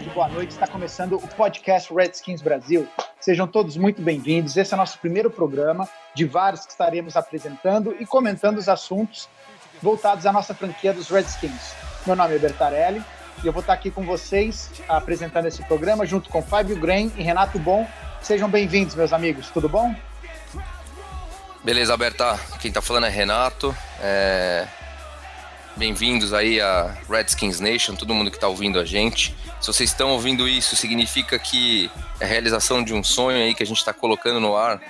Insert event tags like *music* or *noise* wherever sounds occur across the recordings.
tarde, boa noite. Está começando o podcast Redskins Brasil. Sejam todos muito bem-vindos. Esse é o nosso primeiro programa de vários que estaremos apresentando e comentando os assuntos voltados à nossa franquia dos Redskins. Meu nome é Bertarelli e eu vou estar aqui com vocês apresentando esse programa junto com Fábio Grem e Renato Bom. Sejam bem-vindos, meus amigos. Tudo bom? Beleza, Alberta. Quem tá falando é Renato. É... Bem-vindos aí a Redskins Nation, todo mundo que tá ouvindo a gente. Se vocês estão ouvindo isso, significa que é a realização de um sonho aí que a gente está colocando no ar,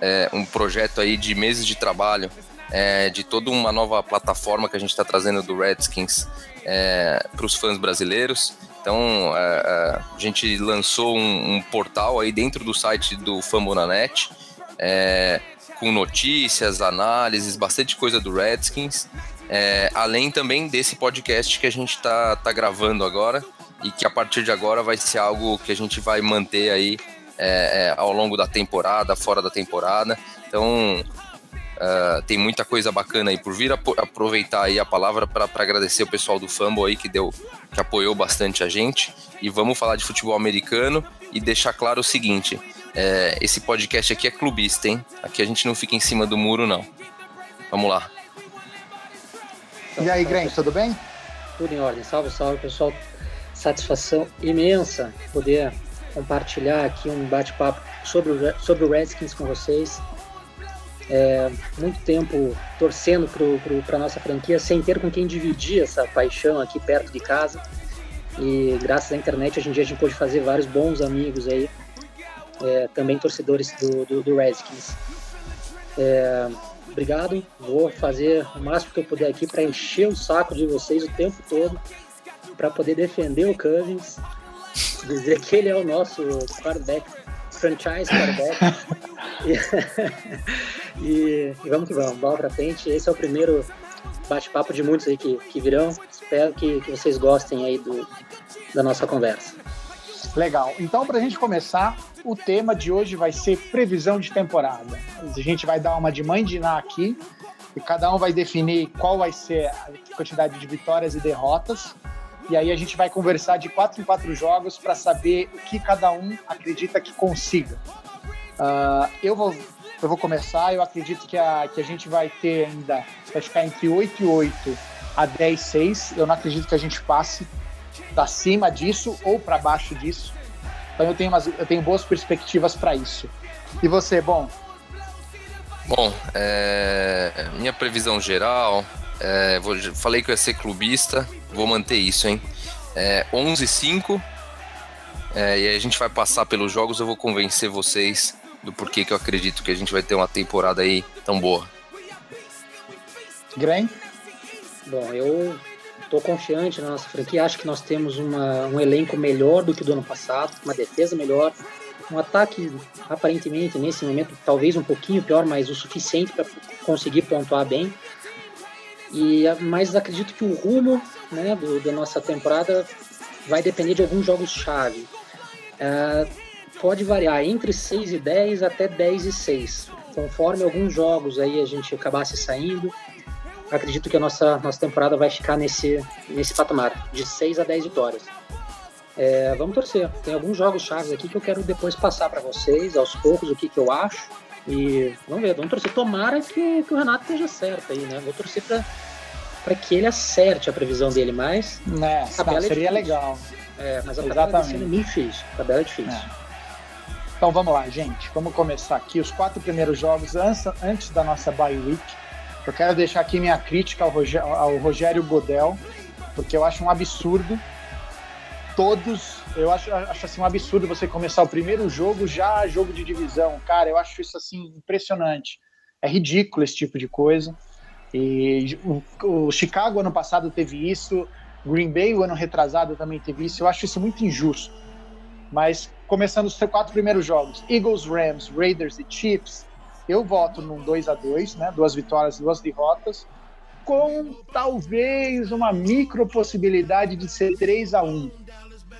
é um projeto aí de meses de trabalho, é, de toda uma nova plataforma que a gente está trazendo do Redskins é, para os fãs brasileiros. Então, é, é, a gente lançou um, um, portal aí dentro do site do Fambonanet, é, com notícias, análises, bastante coisa do Redskins. É, além também desse podcast que a gente está tá gravando agora e que a partir de agora vai ser algo que a gente vai manter aí é, é, ao longo da temporada, fora da temporada. Então uh, tem muita coisa bacana aí por vir aproveitar aí a palavra para agradecer o pessoal do Fumble aí que deu, que apoiou bastante a gente e vamos falar de futebol americano e deixar claro o seguinte: é, esse podcast aqui é clubista, hein? Aqui a gente não fica em cima do muro não. Vamos lá. E aí, Grant, tudo bem? Tudo em ordem. Salve, salve, pessoal. Satisfação imensa poder compartilhar aqui um bate-papo sobre o, sobre o Redskins com vocês. É, muito tempo torcendo para a nossa franquia sem ter com quem dividir essa paixão aqui perto de casa. E graças à internet, hoje em dia a gente pôde fazer vários bons amigos aí, é, também torcedores do, do, do Redskins. É, obrigado. Vou fazer o máximo que eu puder aqui para encher o saco de vocês o tempo todo, para poder defender o Cousins, dizer que ele é o nosso quarterback, franchise quarterback. e, *laughs* e, e, vamos que vamos, bola para frente. Esse é o primeiro bate-papo de muitos aí que, que virão. Espero que, que vocês gostem aí do, da nossa conversa. Legal. Então, para a gente começar, o tema de hoje vai ser previsão de temporada. A gente vai dar uma de mãe de Ná aqui e cada um vai definir qual vai ser a quantidade de vitórias e derrotas. E aí a gente vai conversar de quatro em quatro jogos para saber o que cada um acredita que consiga. Uh, eu, vou, eu vou começar, eu acredito que a, que a gente vai ter ainda, vai ficar entre 8 e 8 a 10 6. Eu não acredito que a gente passe para cima disso ou para baixo disso. Então eu tenho, umas, eu tenho boas perspectivas para isso. E você, bom? Bom, é, minha previsão geral, é, vou, falei que eu ia ser clubista, vou manter isso, hein? É, 11-5, é, e aí a gente vai passar pelos jogos, eu vou convencer vocês do porquê que eu acredito que a gente vai ter uma temporada aí tão boa. Graham? Bom, eu Estou confiante na nossa franquia. Acho que nós temos uma, um elenco melhor do que do ano passado, uma defesa melhor, um ataque aparentemente nesse momento talvez um pouquinho pior, mas o suficiente para conseguir pontuar bem. E mas acredito que o rumo né, do, da nossa temporada vai depender de alguns jogos chave. É, pode variar entre 6 e 10 até 10 e 6, conforme alguns jogos aí a gente acabasse saindo acredito que a nossa, nossa temporada vai ficar nesse, nesse patamar, de 6 a 10 vitórias. É, vamos torcer. Tem alguns jogos chaves aqui que eu quero depois passar para vocês, aos poucos, o que, que eu acho. E vamos ver, vamos torcer. Tomara que, que o Renato esteja certo aí, né? Vou torcer para para que ele acerte a previsão dele, mas. Né, não, seria é legal. É, mas a tabela é muito difícil. A tabela é difícil. É. Então vamos lá, gente. Vamos começar aqui. Os quatro primeiros jogos antes, antes da nossa bye week. Eu quero deixar aqui minha crítica ao Rogério, ao Rogério Godel, porque eu acho um absurdo todos. Eu acho, acho assim um absurdo você começar o primeiro jogo já jogo de divisão. Cara, eu acho isso assim impressionante. É ridículo esse tipo de coisa. E o, o Chicago ano passado teve isso, Green Bay o ano retrasado também teve isso. Eu acho isso muito injusto. Mas começando os quatro primeiros jogos, Eagles, Rams, Raiders e Chiefs, Eu voto num 2 a 2 né? Duas vitórias, duas derrotas, com talvez uma micro possibilidade de ser 3 a 1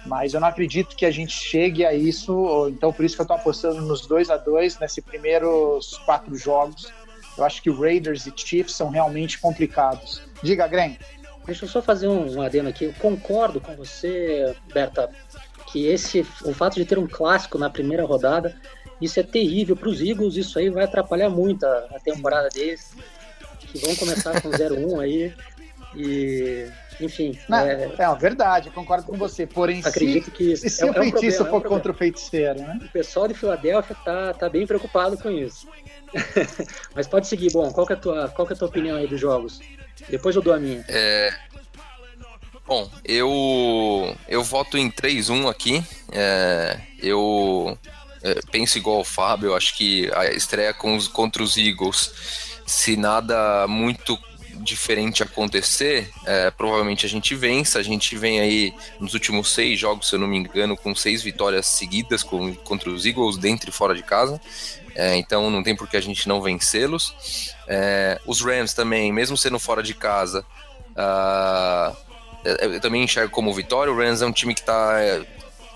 mas eu não acredito que a gente chegue a isso, então por isso que eu estou apostando nos 2 a 2 nesses primeiros quatro jogos. Eu acho que Raiders e Chiefs são realmente complicados. Diga, Gren. Deixa eu só fazer um, um adendo aqui. Eu concordo com você, Berta, que esse, o fato de ter um clássico na primeira rodada, isso é terrível para os Eagles. Isso aí vai atrapalhar muito a, a temporada deles, que vão começar com 0-1 aí. E enfim. Não, é, é verdade, concordo com você. Porém, acredito se, que se é, o é feitiço um for é um contra o feiticeiro, né? O pessoal de Filadélfia tá, tá bem preocupado com isso. *laughs* Mas pode seguir, bom, qual que, é a tua, qual que é a tua opinião aí dos jogos? Depois eu dou a minha. É... Bom, eu eu voto em 3-1 aqui. É... Eu é, penso igual o Fábio, eu acho que a estreia com os, contra os Eagles, se nada muito diferente acontecer, é, provavelmente a gente vença. A gente vem aí nos últimos seis jogos, se eu não me engano, com seis vitórias seguidas com, contra os Eagles, dentro e fora de casa. É, então não tem por que a gente não vencê-los. É, os Rams também, mesmo sendo fora de casa, uh, eu também enxergo como vitória. O Rams é um time que está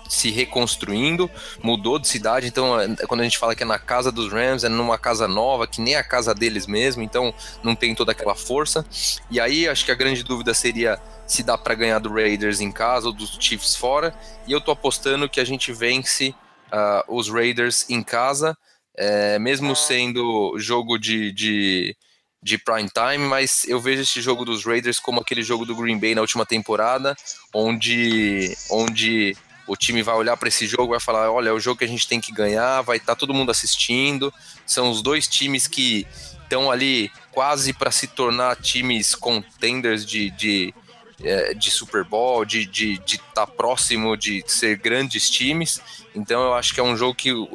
se reconstruindo, mudou de cidade, então é, quando a gente fala que é na casa dos Rams, é numa casa nova, que nem a casa deles mesmo, então não tem toda aquela força. E aí acho que a grande dúvida seria se dá para ganhar do Raiders em casa ou dos Chiefs fora, e eu tô apostando que a gente vence uh, os Raiders em casa, é, mesmo sendo jogo de, de de prime time, mas eu vejo esse jogo dos Raiders como aquele jogo do Green Bay na última temporada, onde, onde o time vai olhar para esse jogo vai falar: olha, é o jogo que a gente tem que ganhar, vai estar tá todo mundo assistindo. São os dois times que estão ali quase para se tornar times contenders de, de, é, de Super Bowl, de estar de, de tá próximo de ser grandes times. Então eu acho que é um jogo que o,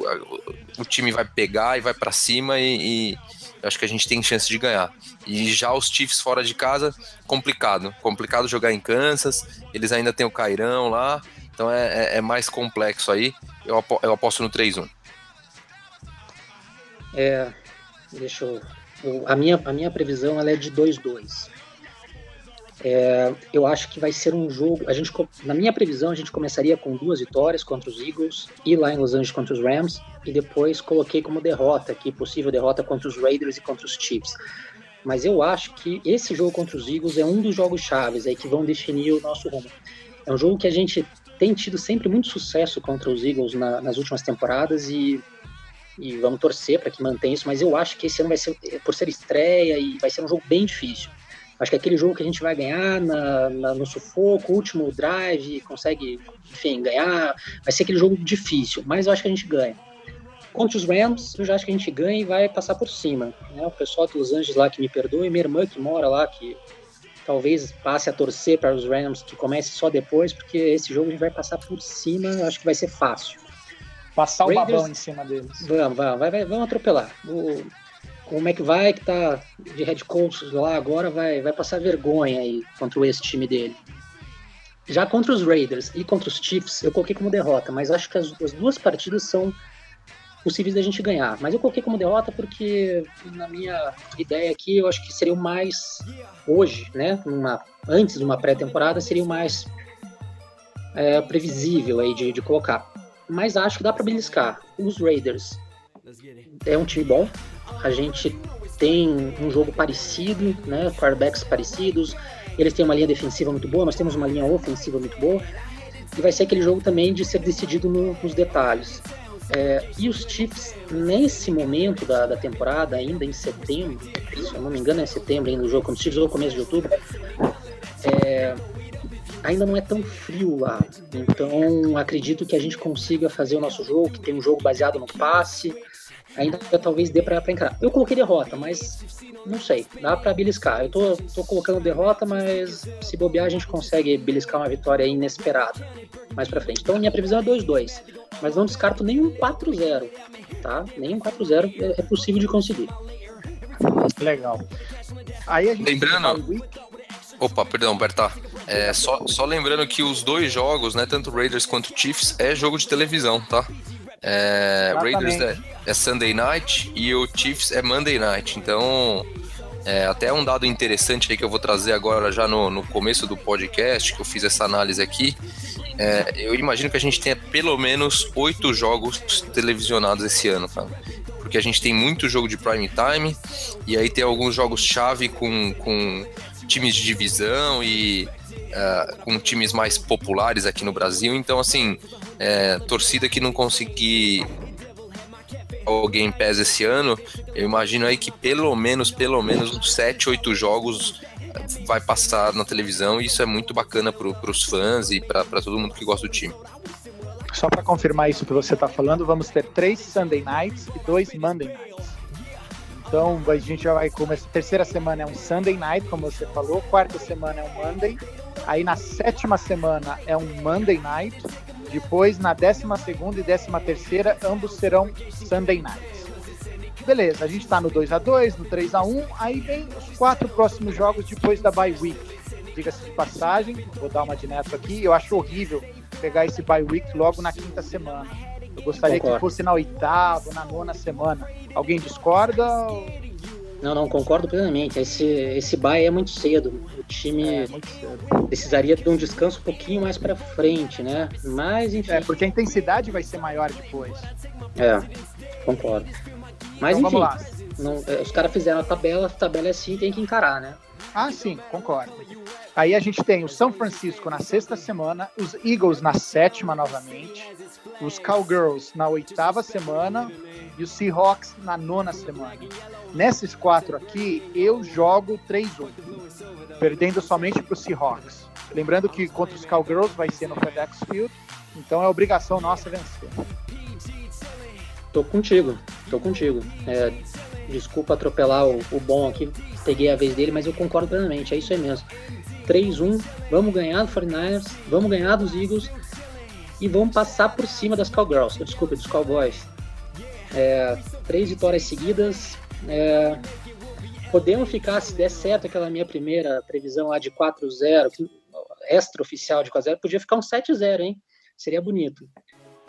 o time vai pegar e vai para cima e, e acho que a gente tem chance de ganhar. E já os Chiefs fora de casa, complicado. Complicado jogar em Kansas. Eles ainda tem o Cairão lá. Então é, é, é mais complexo aí. Eu, eu aposto no 3-1. É, deixa eu. A minha, a minha previsão ela é de 2-2. É, eu acho que vai ser um jogo. A gente, na minha previsão, a gente começaria com duas vitórias contra os Eagles e lá em Los Angeles contra os Rams, e depois coloquei como derrota aqui, possível derrota contra os Raiders e contra os Chiefs. Mas eu acho que esse jogo contra os Eagles é um dos jogos chaves aí que vão definir o nosso rumo. É um jogo que a gente tem tido sempre muito sucesso contra os Eagles na, nas últimas temporadas e, e vamos torcer para que mantenha isso, mas eu acho que esse ano vai ser, por ser estreia, e vai ser um jogo bem difícil. Acho que é aquele jogo que a gente vai ganhar na, na, no sufoco, último drive, consegue, enfim, ganhar. Vai ser aquele jogo difícil, mas eu acho que a gente ganha. Contra os Rams, eu já acho que a gente ganha e vai passar por cima. Né? O pessoal de Los Angeles lá que me perdoe, minha irmã que mora lá, que talvez passe a torcer para os Rams que comece só depois, porque esse jogo a gente vai passar por cima, acho que vai ser fácil. Passar Raiders, o babão em cima deles. Vamos, vamos, vai, vai, vamos atropelar. O, o McVay, que tá de head coach lá agora, vai, vai passar vergonha aí contra esse time dele. Já contra os Raiders e contra os Chiefs, eu coloquei como derrota, mas acho que as, as duas partidas são possíveis da gente ganhar. Mas eu coloquei como derrota porque, na minha ideia aqui, eu acho que seria o mais, hoje, né, numa, antes de uma pré-temporada, seria o mais é, previsível aí de, de colocar. Mas acho que dá para beliscar. Os Raiders é um time bom, a gente tem um jogo parecido, né, quarterbacks parecidos, eles têm uma linha defensiva muito boa, nós temos uma linha ofensiva muito boa, e vai ser aquele jogo também de ser decidido no, nos detalhes. É, e os Chiefs, nesse momento da, da temporada, ainda em setembro, se eu não me engano é setembro ainda o jogo, quando os Chiefs ou começo de outubro, é, ainda não é tão frio lá. Então acredito que a gente consiga fazer o nosso jogo, que tem um jogo baseado no passe, ainda talvez dê para encarar. Eu coloquei derrota, mas não sei, dá para beliscar. Eu tô, tô colocando derrota, mas se bobear a gente consegue beliscar uma vitória inesperada mais para frente. Então minha previsão é 2-2 mas não descarto nenhum 4-0, tá? Nenhum 4-0 é, é possível de conseguir. Legal. Aí a gente Lembrando. Opa, perdão, Berta. É, só, só lembrando que os dois jogos, né, tanto Raiders quanto Chiefs, é jogo de televisão, tá? É, Raiders é, é, Sunday Night e o Chiefs é Monday Night. Então, é, até um dado interessante aí que eu vou trazer agora já no, no começo do podcast, que eu fiz essa análise aqui. É, eu imagino que a gente tenha pelo menos oito jogos televisionados esse ano, cara. Porque a gente tem muito jogo de prime time, e aí tem alguns jogos-chave com, com times de divisão e uh, com times mais populares aqui no Brasil. Então, assim, é, torcida que não conseguir o Game Pass esse ano, eu imagino aí que pelo menos, pelo menos uns 7, 8 jogos vai passar na televisão e isso é muito bacana para os fãs e para todo mundo que gosta do time. Só para confirmar isso que você está falando, vamos ter três Sunday Nights e dois Monday Nights. Então a gente já vai começar. Terceira semana é um Sunday Night, como você falou. Quarta semana é um Monday. Aí na sétima semana é um Monday Night. Depois na décima segunda e décima terceira ambos serão Sunday Nights beleza, a gente tá no 2 a 2 no 3 a 1 aí vem os quatro próximos jogos depois da bye week. Diga-se de passagem, vou dar uma de neto aqui, eu acho horrível pegar esse bye week logo na quinta semana. Eu gostaria concordo. que fosse na oitava, na nona semana. Alguém discorda? Não, não, concordo plenamente. Esse, esse bye é muito cedo. O time é, precisaria de um descanso um pouquinho mais para frente, né? Mas, enfim. É, porque a intensidade vai ser maior depois. É, concordo. Mas então, enfim, não, é, os caras fizeram a tabela, a tabela é assim, tem que encarar, né? Ah, sim, concordo. Aí a gente tem o São Francisco na sexta semana, os Eagles na sétima novamente, os Cowgirls na oitava semana e os Seahawks na nona semana. Nesses quatro aqui, eu jogo 3-1, perdendo somente para os Seahawks. Lembrando que contra os Cowgirls vai ser no FedEx Field, então é obrigação nossa vencer. Tô contigo, tô contigo. É, desculpa atropelar o, o, bom aqui, peguei a vez dele, mas eu concordo plenamente, é isso aí mesmo. 3-1, vamos ganhar do 49ers, vamos ganhar dos Eagles e vamos passar por cima das Cowgirls, desculpa, dos Cowboys. É, três vitórias seguidas. É, podemos ficar, se der certo aquela minha primeira previsão lá de 4-0, extra oficial de 4-0, podia ficar um 7-0, hein? Seria bonito.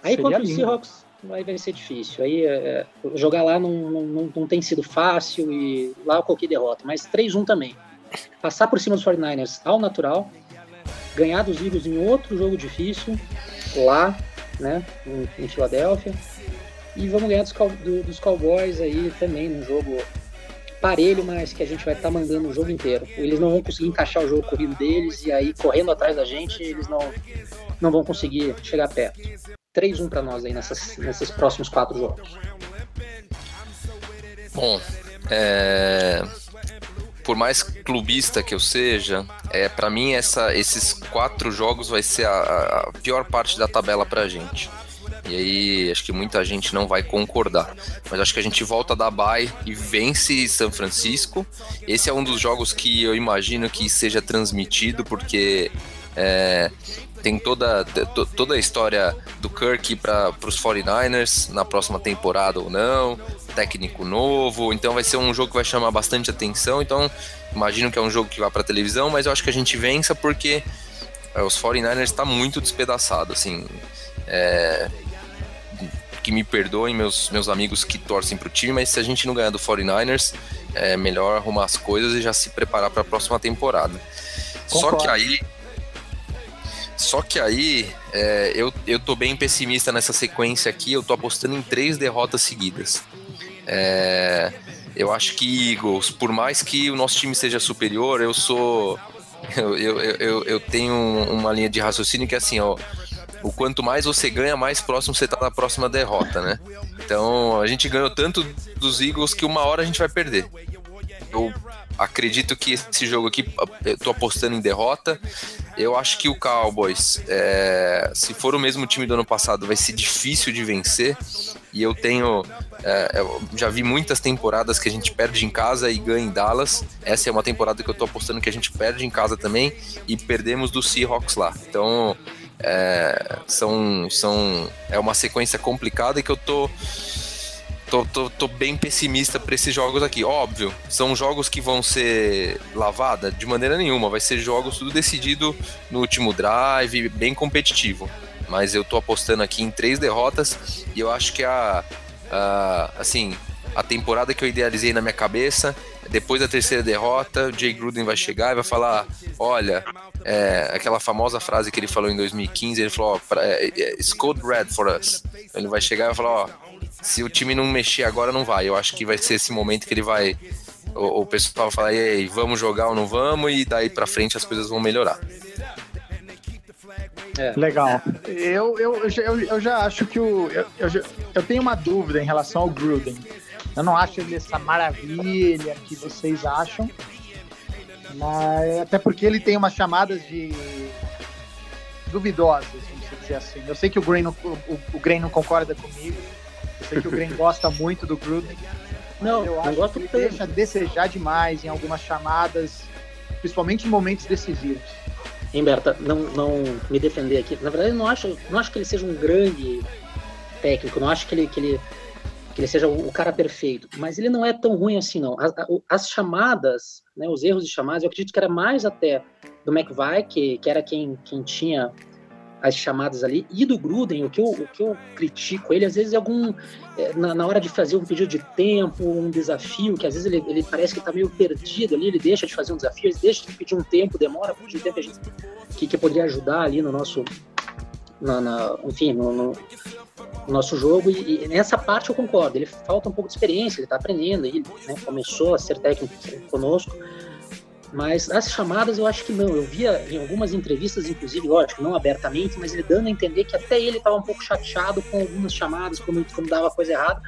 Aí Seria contra os Seahawks, aí vai ser difícil. Aí é, jogar lá não, não, não, tem sido fácil e lá qualquer derrota, mas 3-1 também. Passar por cima dos 49ers ao natural, ganhar dos Eagles em outro jogo difícil, lá, né, em, em Filadélfia, e vamos ganhar dos, do, dos Cowboys aí também num jogo parelho, mas que a gente vai estar tá mandando o jogo inteiro. Eles não vão conseguir encaixar o jogo corrido deles e aí correndo atrás da gente, eles não, não vão conseguir chegar perto. 3-1 para nós aí nessas, nesses próximos quatro jogos. Bom, é... por mais clubista que eu seja, é para mim essa, esses quatro jogos vai ser a, a pior parte da tabela para a gente. E aí, acho que muita gente não vai concordar. Mas acho que a gente volta da bye e vence São Francisco. Esse é um dos jogos que eu imagino que seja transmitido, porque é, tem toda, toda a história do Kirk para os 49ers na próxima temporada ou não, técnico novo, então vai ser um jogo que vai chamar bastante atenção. Então, imagino que é um jogo que vai para televisão, mas eu acho que a gente vença porque é, os 49ers está muito despedaçado, assim. É, que me perdoem meus, meus amigos que torcem para o time, mas se a gente não ganhar do 49ers, é melhor arrumar as coisas e já se preparar para a próxima temporada. Concordo. Só que aí só que aí é, eu, eu tô bem pessimista nessa sequência aqui, eu tô apostando em três derrotas seguidas. É, eu acho que Eagles, por mais que o nosso time seja superior, eu sou. *laughs* Eu, eu, eu, eu tenho uma linha de raciocínio que é assim, ó. O quanto mais você ganha, mais próximo você tá da próxima derrota, né? Então a gente ganhou tanto dos Eagles que uma hora a gente vai perder. Eu acredito que esse jogo aqui, eu tô apostando em derrota. Eu acho que o Cowboys, é, se for o mesmo time do ano passado, vai ser difícil de vencer. E eu tenho. É, eu já vi muitas temporadas que a gente perde em casa e ganha em Dallas. Essa é uma temporada que eu tô apostando que a gente perde em casa também e perdemos do Seahawks lá. Então. É, são, são, é uma sequência complicada e que eu tô tô, tô, tô bem pessimista para esses jogos aqui. Óbvio, são jogos que vão ser lavada de maneira nenhuma. Vai ser jogos tudo decidido no último drive, bem competitivo. mas eu tô apostando aqui em três derrotas e eu acho que a, a assim, a temporada que eu idealizei na minha cabeça, depois da terceira derrota, o Jay Gruden vai chegar e vai falar: olha, é, aquela famosa frase que ele falou em 2015, ele falou: oh, it's code red for us. Ele vai chegar e vai falar: ó, oh, se o time não mexer agora, não vai. Eu acho que vai ser esse momento que ele vai. O, o pessoal vai falar: ei, vamos jogar ou não vamos, e daí pra frente as coisas vão melhorar. É. Legal. Eu, eu, eu, eu, já acho que o. Eu, eu, eu tenho uma dúvida em relação ao Gruden. Eu não acho ele essa maravilha que vocês acham. Mas, até porque ele tem umas chamadas de duvidosas, vamos dizer assim. Eu sei que o Green não, o, o Green não concorda comigo. Eu sei que o Green gosta muito do Gruden. Não, eu acho gosto que ele deixa a desejar demais em algumas chamadas, principalmente em momentos decisivos. Hein, Berta, não, não me defender aqui. Na verdade, eu não acho, não acho que ele seja um grande técnico, não acho que ele, que ele, que ele seja o, cara perfeito, mas ele não é tão ruim assim, não. As, as chamadas, né, os erros de chamadas, eu acredito que era mais até do McVie, que, que era quem, quem tinha as chamadas ali, e do Gruden, o que eu, o que eu critico ele, às vezes, é algum. É, na, na, hora de fazer um pedido de tempo, um desafio, que às vezes ele, ele parece que está meio perdido ali, ele deixa de fazer um desafio, ele deixa de pedir um tempo, demora pedir um tempo a gente, que, que poderia ajudar ali no nosso. Na, na enfim, no, no, no, nosso jogo, e, e, nessa parte eu concordo, ele falta um pouco de experiência, ele está aprendendo, ele né, começou a ser técnico conosco mas as chamadas eu acho que não. Eu via em algumas entrevistas, inclusive, lógico, não abertamente, mas ele dando a entender que até ele estava um pouco chateado com algumas chamadas, quando, quando dava coisa errada.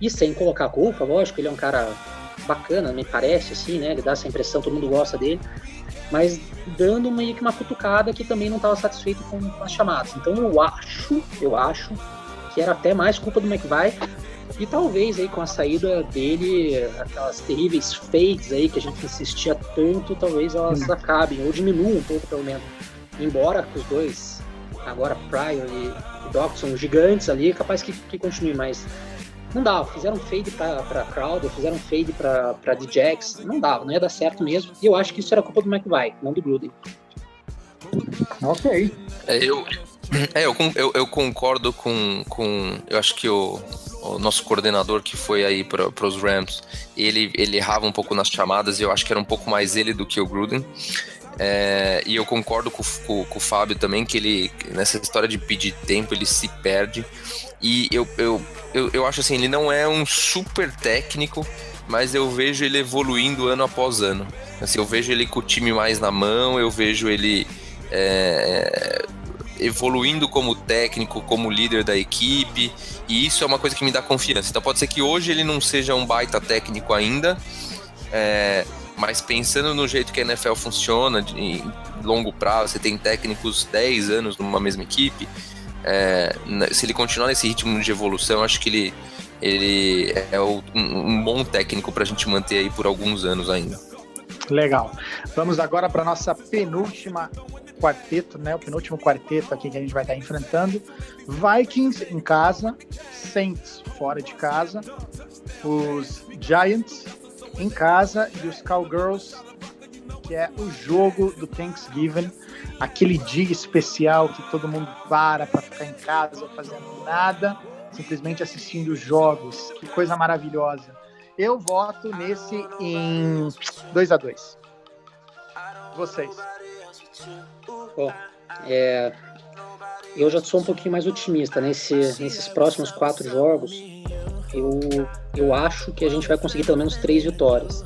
E sem colocar culpa, lógico, ele é um cara bacana, me parece, assim, né? Ele dá essa impressão, todo mundo gosta dele. Mas dando meio que uma cutucada que também não estava satisfeito com, com as chamadas. Então eu acho, eu acho que era até mais culpa do McVeigh e talvez aí com a saída dele, aquelas terríveis fakes aí que a gente insistia tanto, talvez elas hum. acabem, ou diminuam um pouco pelo menos. Embora os dois, agora Pryor e Doc são gigantes ali, capaz que, que continue, mas não dava. Fizeram fade pra, pra Crowder, fizeram fade pra, pra Djax, não dava, não ia dar certo mesmo. E eu acho que isso era culpa do McVie, não do Gruden. Ok. É, eu, é, eu, eu, eu, concordo com, com. Eu acho que o, o nosso coordenador que foi aí para os Rams, ele, ele errava um pouco nas chamadas e eu acho que era um pouco mais ele do que o Gruden. É, e eu concordo com, com, com, o Fábio também, que ele, nessa história de pedir tempo, ele se perde. E eu, eu, eu, eu acho assim, ele não é um super técnico, mas eu vejo ele evoluindo ano após ano. Assim, eu vejo ele com o time mais na mão, eu vejo ele é, evoluindo como técnico, como líder da equipe, e isso é uma coisa que me dá confiança. Então pode ser que hoje ele não seja um baita técnico ainda, é, mas pensando no jeito que a NFL funciona, de, longo prazo, você tem técnicos 10 anos numa mesma equipe, é, se ele continuar nesse ritmo de evolução, acho que ele, ele é um, um bom técnico para a gente manter aí por alguns anos ainda. Legal. Vamos agora para nossa penúltima quarteto, né? O penúltimo quarteto aqui que a gente vai estar enfrentando. Vikings em casa, Saints fora de casa, os Giants em casa e os Cowgirls, que é o jogo do Thanksgiving, aquele dia especial que todo mundo para para ficar em casa fazendo nada, simplesmente assistindo jogos. Que coisa maravilhosa. Eu voto nesse em 2 a 2 Vocês. Bom, é, eu já sou um pouquinho mais otimista nesse, nesses próximos quatro jogos. Eu, eu acho que a gente vai conseguir pelo menos três vitórias.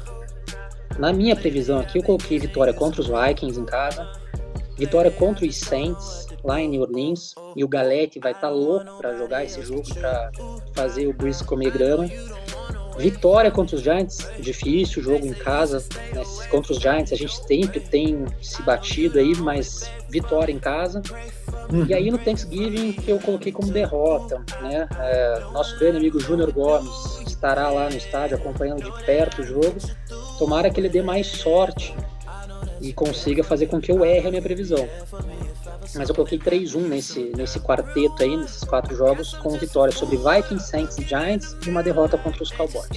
Na minha previsão aqui, eu coloquei vitória contra os Vikings em casa, vitória contra os Saints lá em New Orleans, e o Galete vai estar tá louco para jogar esse jogo, para fazer o Bruce comer grama. Vitória contra os Giants, difícil jogo em casa. Né? Contra os Giants a gente sempre tem se batido aí, mas vitória em casa. Uhum. E aí no Thanksgiving que eu coloquei como derrota, né? É, nosso grande amigo Júnior Gomes estará lá no estádio acompanhando de perto o jogo. Tomara que ele dê mais sorte e consiga fazer com que eu erre a minha previsão mas eu coloquei 3-1 nesse, nesse quarteto aí, nesses quatro jogos, com vitória sobre Vikings, Saints e Giants e uma derrota contra os Cowboys.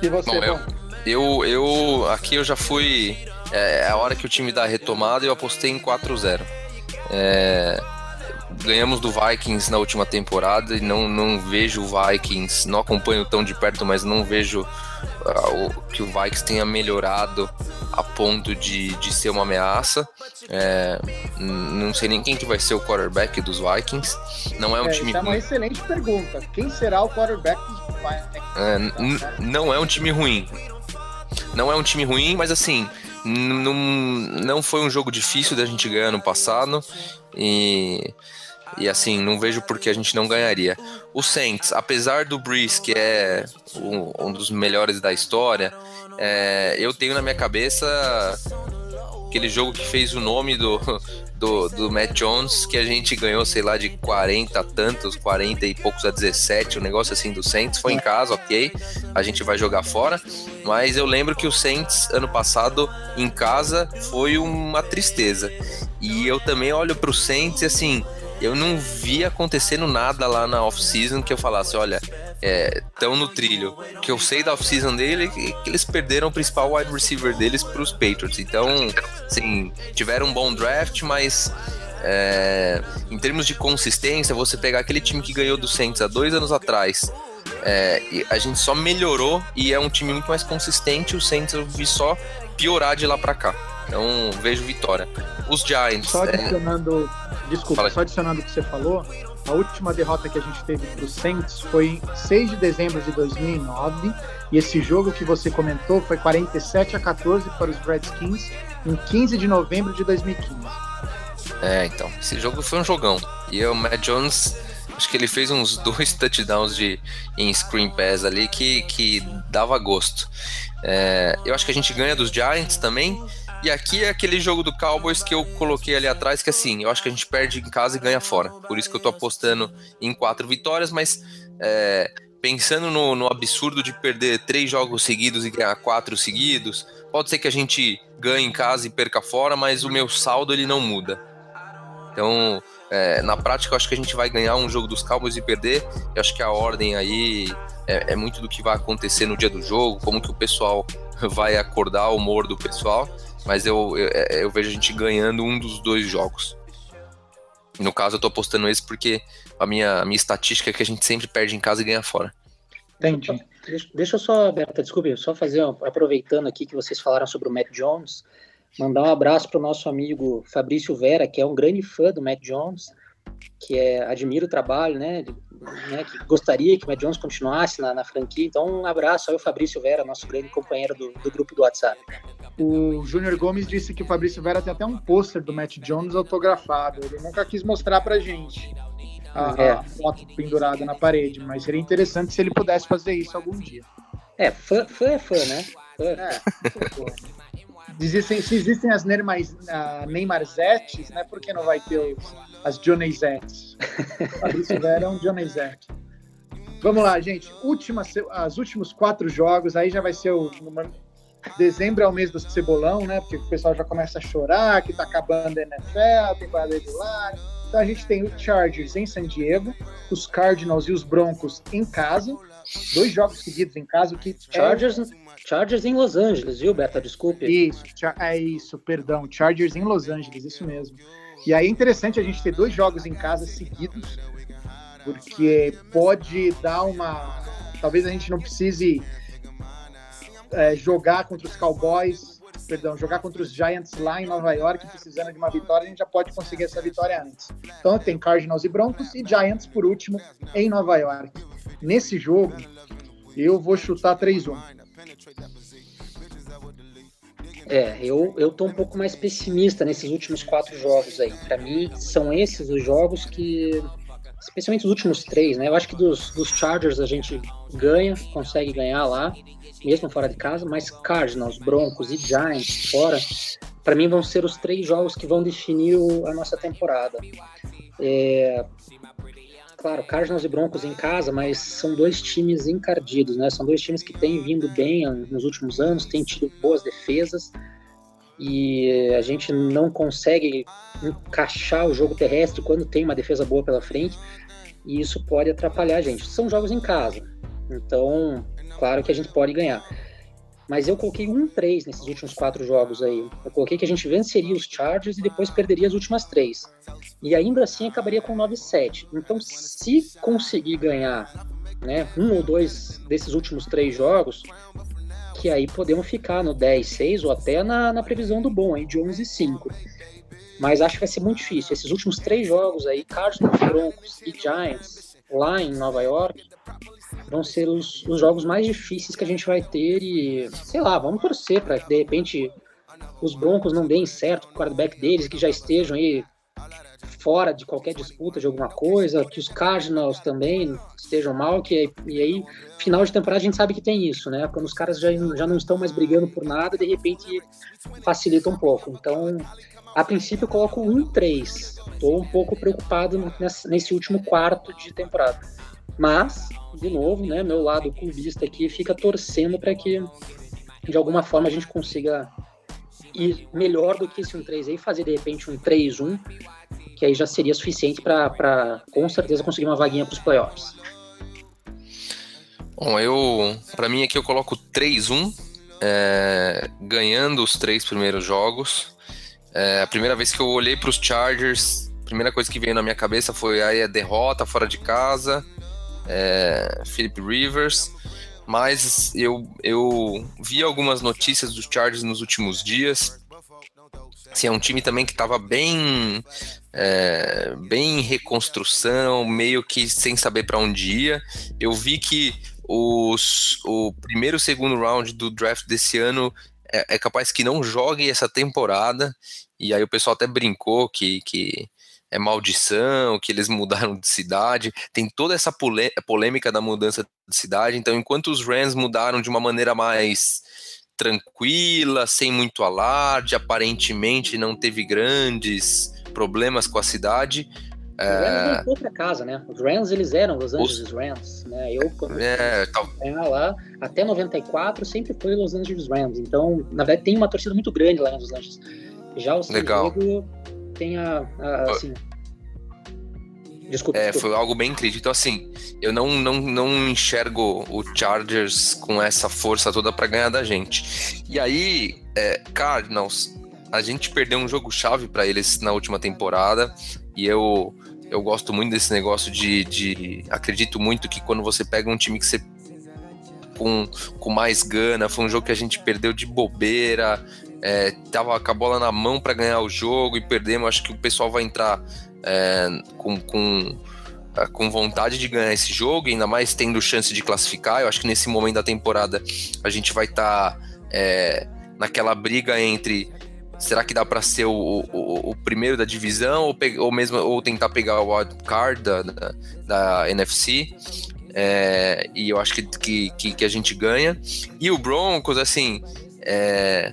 E você, Bom, eu, eu, eu, aqui eu já fui. É, é a hora que o time dá a retomada eu apostei em 4-0. É, ganhamos do Vikings na última temporada e não, não vejo o Vikings, não acompanho tão de perto, mas não vejo uh, o, que o Vikings tenha melhorado a ponto de, de ser uma ameaça. É, não sei nem quem que vai ser o quarterback dos Vikings. Não é um é, time. É uma excelente pergunta. Quem será o quarterback dos Vikings? É, não é um time ruim. Não é um time ruim, mas assim, não, não foi um jogo difícil da gente ganhar no passado. E e assim, não vejo por que a gente não ganharia. O Saints, apesar do Breeze, que é um, um dos melhores da história, é, eu tenho na minha cabeça aquele jogo que fez o nome do, *laughs* do, do, Matt Jones, que a gente ganhou, sei lá, de 40 tantos, 40 e poucos a 17, um negócio assim do Saints. Foi em casa, ok. A gente vai jogar fora. Mas eu lembro que o Saints, ano passado, em casa, foi uma tristeza. E eu também olho pro Saints e assim eu não vi acontecendo nada lá na off-season que eu falasse, olha, estão é, no trilho. O que eu sei da off-season dele é que, eles perderam o principal wide receiver deles para os Patriots. Então, sim, tiveram um bom draft, mas é, em termos de consistência, você pegar aquele time que ganhou do Saints há dois anos atrás, é, a gente só melhorou e é um time muito mais consistente. O Saints eu vi só piorar de lá para cá. Então vejo vitória. Os Giants. Só é, adicionando, é... desculpa, Fala. só adicionando o que você falou, a última derrota que a gente teve para o Saints foi em 6 de dezembro de 2009. E esse jogo que você comentou foi 47 a 14 para os Redskins em 15 de novembro de 2015. É, então, esse jogo foi um jogão. E o Matt Jones, acho que ele fez uns *laughs* dois touchdowns de, em screen pass ali que, que dava gosto. É, eu acho que a gente ganha dos Giants também. E aqui é aquele jogo do Cowboys que eu coloquei ali atrás, que assim, eu acho que a gente perde em casa e ganha fora. Por isso que eu tô apostando em quatro vitórias, mas é, pensando no, no, absurdo de perder três jogos seguidos e ganhar quatro seguidos, pode ser que a gente ganhe em casa e perca fora, mas o meu saldo ele não muda. Então, é, na prática, eu acho que a gente vai ganhar um jogo dos Cowboys e perder. Eu acho que a ordem aí é, é muito do que vai acontecer no dia do jogo, como que o pessoal *laughs* vai acordar o humor do pessoal mas eu, eu, é, eu, vejo a gente ganhando um dos dois jogos. No caso, eu tô apostando esse porque a minha, a minha estatística é que a gente sempre perde em casa e ganha fora. Entendi. Deixa, deixa eu só, Berta, desculpe, só fazer, aproveitando aqui que vocês falaram sobre o Matt Jones, mandar um abraço para o nosso amigo Fabrício Vera, que é um grande fã do Matt Jones, que é, admira o trabalho, né, né, que gostaria que o Matt Jones continuasse na, na, franquia. Então, um abraço ao Fabrício Vera, nosso grande companheiro do, do grupo do WhatsApp. O Júnior Gomes disse que o Fabrício Vera tem até um pôster do Matt Jones autografado. Ele nunca quis mostrar pra gente a, é. a foto pendurada na parede, mas seria interessante se ele pudesse fazer isso algum dia. É, fã, fã é fã, né? Fã. É, Existem, se existem as Neymar, né? Por que não vai ter os, as Johnnyzettes? Fabrício Vera é um. Vamos lá, gente. Última, as últimos quatro jogos, aí já vai ser o. Dezembro é o mês do cebolão, né? Porque o pessoal já começa a chorar que tá acabando a NFL, a temporada regular. Então a gente tem o Chargers em San Diego, os Cardinals e os Broncos em casa. Dois jogos seguidos em casa, o que Chargers, é... Chargers em Los Angeles, viu, Beta? Desculpe. Isso, é isso, perdão. Chargers em Los Angeles, isso mesmo. E aí é interessante a gente ter dois jogos em casa seguidos, porque pode dar uma. Talvez a gente não precise é, jogar contra os Cowboys, perdão, jogar contra os Giants lá em Nova York, precisando de uma vitória, a gente já pode conseguir essa vitória antes. Então tem Cardinals e Broncos e Giants por último em Nova York. Nesse jogo, eu vou chutar 3-1. É, eu, eu tô um pouco mais pessimista nesses últimos quatro jogos aí. Para mim, são esses os jogos que. Especialmente os últimos três, né? Eu acho que dos, dos Chargers a gente ganha, consegue ganhar lá, mesmo fora de casa, mas Cardinals, Broncos e Giants fora, para mim vão ser os três jogos que vão definir o, a nossa temporada. É, claro, Cardinals e Broncos em casa, mas são dois times encardidos, né? São dois times que têm vindo bem nos últimos anos, têm tido boas defesas e a gente não consegue encaixar o jogo terrestre quando tem uma defesa boa pela frente e isso pode atrapalhar a gente. São jogos em casa, então, claro que a gente pode ganhar. mas eu coloquei um 3 nesses últimos quatro jogos aí. Eu coloquei que a gente venceria os Chargers e depois perderia as últimas três. E ainda assim acabaria com 9-7. Então, se conseguir ganhar né, um ou dois desses últimos três jogos, que aí podemos ficar no 10-6 ou até na, na previsão do bom aí de 11-5. Mas acho que vai ser muito difícil. Esses últimos três jogos aí, Cardinals, Broncos e Giants, lá em Nova York, vão ser os, os jogos mais difíceis que a gente vai ter e, sei lá, vamos torcer para que de repente os Broncos não deem certo o quarterback deles, que já estejam aí fora de qualquer disputa de alguma coisa, que os Cardinals também estejam mal, que e aí final de temporada a gente sabe que tem isso, né? Quando os caras já, já não estão mais brigando por nada, de repente facilita um pouco. Então, a princípio eu coloco um 3. Estou um pouco preocupado nesse último quarto de temporada. Mas, de novo, né, meu lado clubista aqui fica torcendo para que de alguma forma a gente consiga ir melhor do que esse 1-3 aí, fazer de repente um 3-1, que aí já seria suficiente para com certeza conseguir uma vaguinha para os playoffs. Bom, eu, para mim aqui eu coloco 3-1, é, ganhando os três primeiros jogos. É, a primeira vez que eu olhei para os Chargers, a primeira coisa que veio na minha cabeça foi aí a derrota fora de casa, é, Philip Rivers. Mas eu, eu vi algumas notícias dos Chargers nos últimos dias. Assim, é um time também que estava bem, é, bem em reconstrução, meio que sem saber para onde ia. Eu vi que os, o primeiro segundo round do draft desse ano é, é, capaz que não jogue essa temporada. E aí o pessoal até brincou que, que é maldição, que eles *laughs* mudaram de cidade. Tem toda essa polêmica da mudança de cidade. Então, enquanto os Rams mudaram de uma maneira mais tranquila, sem muito alarde, aparentemente não teve grandes problemas com a cidade. Os Rams é... outra casa, né? Os Rams, eles eram Los Angeles os... Rams, né? Eu, quando é, tal... lá, até 94, sempre foi Los Angeles Rams. Então, na verdade, tem uma torcida muito grande lá em Los Angeles. Já o Legal. Diego tem a, assim, Desculpa, é, desculpa. Foi algo bem crítico. Então, assim, eu não, não, não enxergo o Chargers com essa força toda para ganhar da gente. E aí, é, Cardinals, a gente perdeu um jogo-chave para eles na última temporada. E eu, eu gosto muito desse negócio de, de. Acredito muito que quando você pega um time que você. Com, com mais gana, foi um jogo que a gente perdeu de bobeira, é, tava com a bola na mão para ganhar o jogo e perdemos. Acho que o pessoal vai entrar é, com, com, é, com vontade de ganhar esse jogo, ainda mais tendo chance de classificar. Eu acho que nesse momento da temporada a gente vai estar tá, é, naquela briga entre será que dá para ser o, o, o, primeiro da divisão ou, ou mesmo ou tentar pegar o wild card da, da, da NFC. É, e eu acho que, que, que, a gente ganha. E o Broncos, assim, é,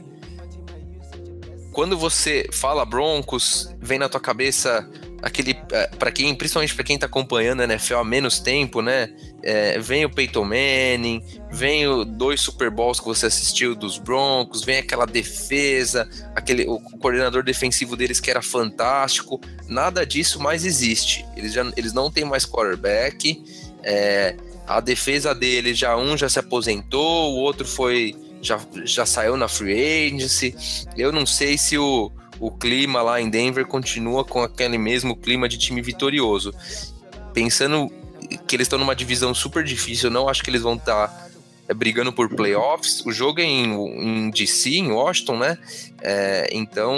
quando você fala Broncos, vem na tua cabeça aquele é, para quem principalmente para quem tá acompanhando a NFL há menos tempo, né? É, vem o Peyton Manning, vem o dois Super Bowls que você assistiu dos Broncos, vem aquela defesa, aquele o coordenador defensivo deles que era fantástico. Nada disso mais existe. Eles já eles não têm mais quarterback. É, a defesa deles já um já se aposentou, o outro foi já, já saiu na free agency. Eu não sei se o, o clima lá em Denver continua com aquele mesmo clima de time vitorioso. Pensando que eles estão numa divisão super difícil, eu não acho que eles vão estar tá, é, brigando por playoffs. O jogo é em, em DC, em Washington, né? É, então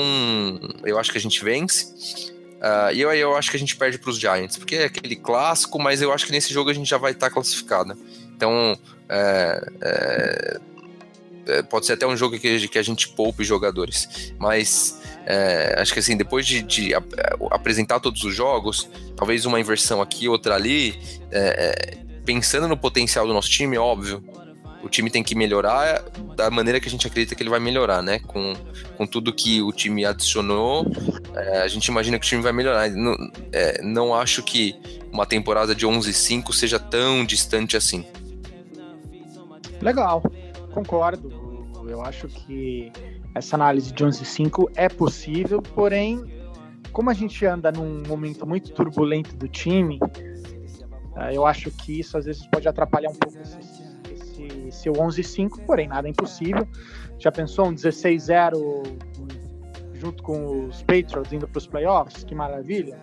eu acho que a gente vence. Uh, e eu, eu acho que a gente perde para os Giants, porque é aquele clássico, mas eu acho que nesse jogo a gente já vai estar tá classificado. Então, é, é, é, pode ser até um jogo que, que a gente poupe jogadores, mas é, acho que assim, depois de, de ap apresentar todos os jogos, talvez uma inversão aqui, outra ali, é, é, pensando no potencial do nosso time, óbvio, o time tem que melhorar da maneira que a gente acredita que ele vai melhorar, né? Com, com tudo que o time adicionou, é, a gente imagina que o time vai melhorar. Não, é, não acho que uma temporada de 11-5 seja tão distante assim. Legal concordo. Eu acho que essa análise de 11 e 5 é possível, porém, como a gente anda num momento muito turbulento do time, eh, eu acho que isso às vezes pode atrapalhar um pouco esse, esse seu 11-5, porém nada é impossível. Já pensou um 16-0 junto com os Patriots indo para os playoffs? Que maravilha!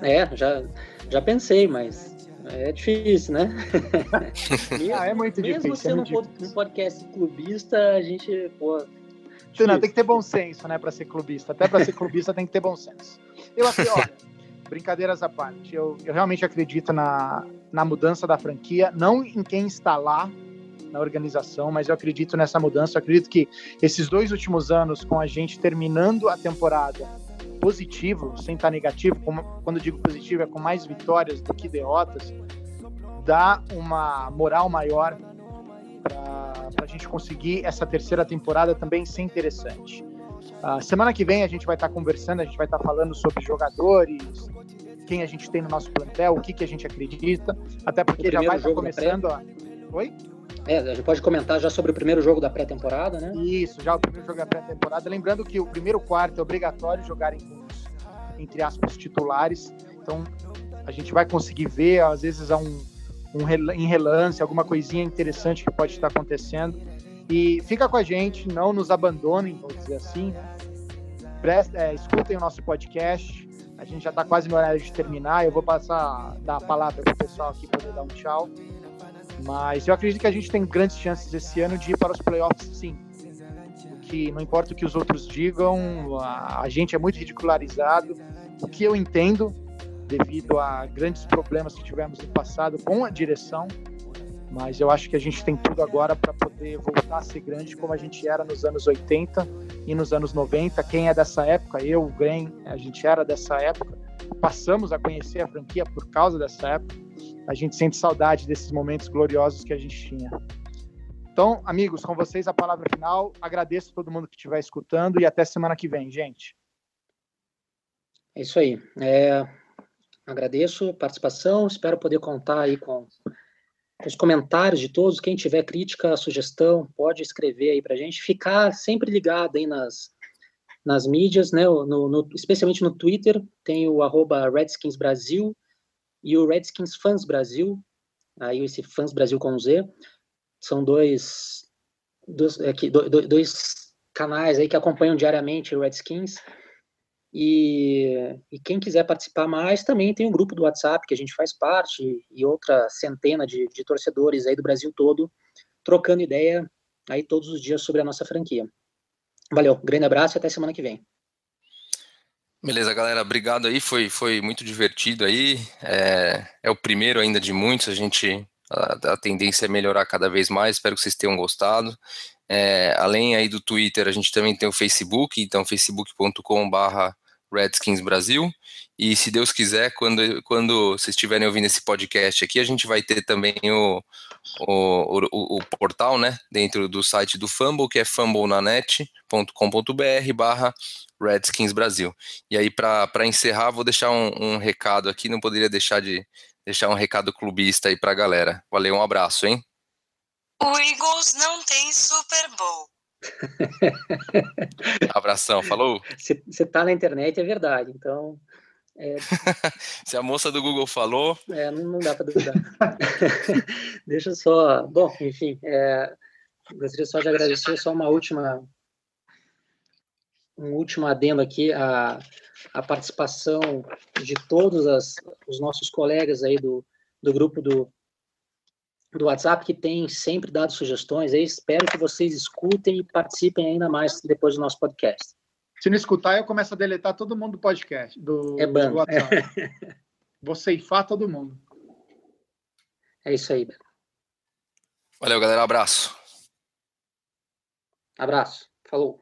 É, *laughs* é, já, já pensei, mas é difícil, né? *laughs* ah, é muito Mesmo difícil. Mesmo sendo é um podcast clubista, a gente, pô... Não, tem que ter bom senso, né, para ser clubista. Até para ser clubista tem que ter bom senso. Eu aqui, olha, brincadeiras à parte, eu, eu realmente acredito na, na mudança da franquia, não em quem está lá na organização, mas eu acredito nessa mudança. Eu acredito que esses dois últimos anos, com a gente terminando a temporada positivo, sem estar negativo, como, quando digo positivo, é com mais vitórias do que derrotas, dá uma moral maior para a gente conseguir essa terceira temporada também ser interessante. Uh, semana que vem a gente vai estar conversando, a gente vai estar falando sobre jogadores, quem a gente tem no nosso plantel, o que, que a gente acredita, até porque já vai estar começando. A... Oi? É, a gente pode comentar já sobre o primeiro jogo da pré-temporada, né? Isso, já o primeiro jogo da pré-temporada. Lembrando que o primeiro quarto é obrigatório jogarem com os, entre aspas, titulares. Então, a gente vai conseguir ver, às vezes, um, um em relance, alguma coisinha interessante que pode estar acontecendo. E fica com a gente, não nos abandonem, vou dizer assim. Presta, é, escutem o nosso podcast. A gente já está quase no horário de terminar. Eu vou passar dar a palavra para o pessoal aqui para dar um tchau. Mas eu acredito que a gente tem grandes chances esse ano de ir para os playoffs, sim. Que não importa o que os outros digam, a, gente é muito ridicularizado. O que eu entendo, devido a grandes problemas que tivemos no passado com a direção, mas eu acho que a gente tem tudo agora para poder voltar a ser grande como a gente era nos anos 80 e nos anos 90. Quem é dessa época, eu, o Gren, a gente era dessa época, passamos a conhecer a franquia por causa dessa época a gente sente saudade desses momentos gloriosos que a gente tinha. Então, amigos, com vocês a palavra final. Agradeço a todo mundo que estiver escutando e até semana que vem, gente. É isso aí. É, agradeço a participação, espero poder contar aí com os comentários de todos. Quem tiver crítica, sugestão, pode escrever aí para a gente. Ficar sempre ligado aí nas, nas mídias, né? No, no, especialmente no Twitter, tem o arroba Redskins Brasil, e o Redskins Fans Brasil, aí esse Fans Brasil com Z, são dois, dois, aqui, dois, dois canais aí que acompanham diariamente o Redskins. E, e, quem quiser participar mais, também tem um grupo do WhatsApp que a gente faz parte e outra centena de, de torcedores aí do Brasil todo trocando ideia aí todos os dias sobre a nossa franquia. Valeu, grande abraço e até semana que vem. Beleza, galera, obrigado aí, foi, foi muito divertido aí, é, é o primeiro ainda de muitos, a gente, a, a, tendência é melhorar cada vez mais, espero que vocês tenham gostado, é, além aí do Twitter, a gente também tem o Facebook, então facebook.com barra Redskins Brasil, e se Deus quiser, quando, quando vocês estiverem ouvindo esse podcast aqui, a gente vai ter também o, o, o, o portal, né, dentro do site do Fumble, que é fumblenanet.com.br barra Redskins Brasil. E aí, para encerrar, vou deixar um, um, recado aqui, não poderia deixar de deixar um recado clubista aí para a galera. Valeu, um abraço, hein? O Eagles não tem Super Bowl. *laughs* Abração, falou? Você tá na internet, é verdade, então... É... *laughs* Se a moça do Google falou... É, não, dá para duvidar. *laughs* Deixa só... Bom, enfim, é... gostaria só de agradecer só uma última um último adendo aqui, a, a participação de todos as, os nossos colegas aí do, do grupo do, do WhatsApp, que tem sempre dado sugestões. Aí espero que vocês escutem e participem ainda mais depois do nosso podcast. Se não escutar, eu começo a deletar todo mundo do podcast, do, é do WhatsApp. *laughs* Vou ceifar todo mundo. É isso aí. Valeu, galera. Abraço. Abraço. Falou.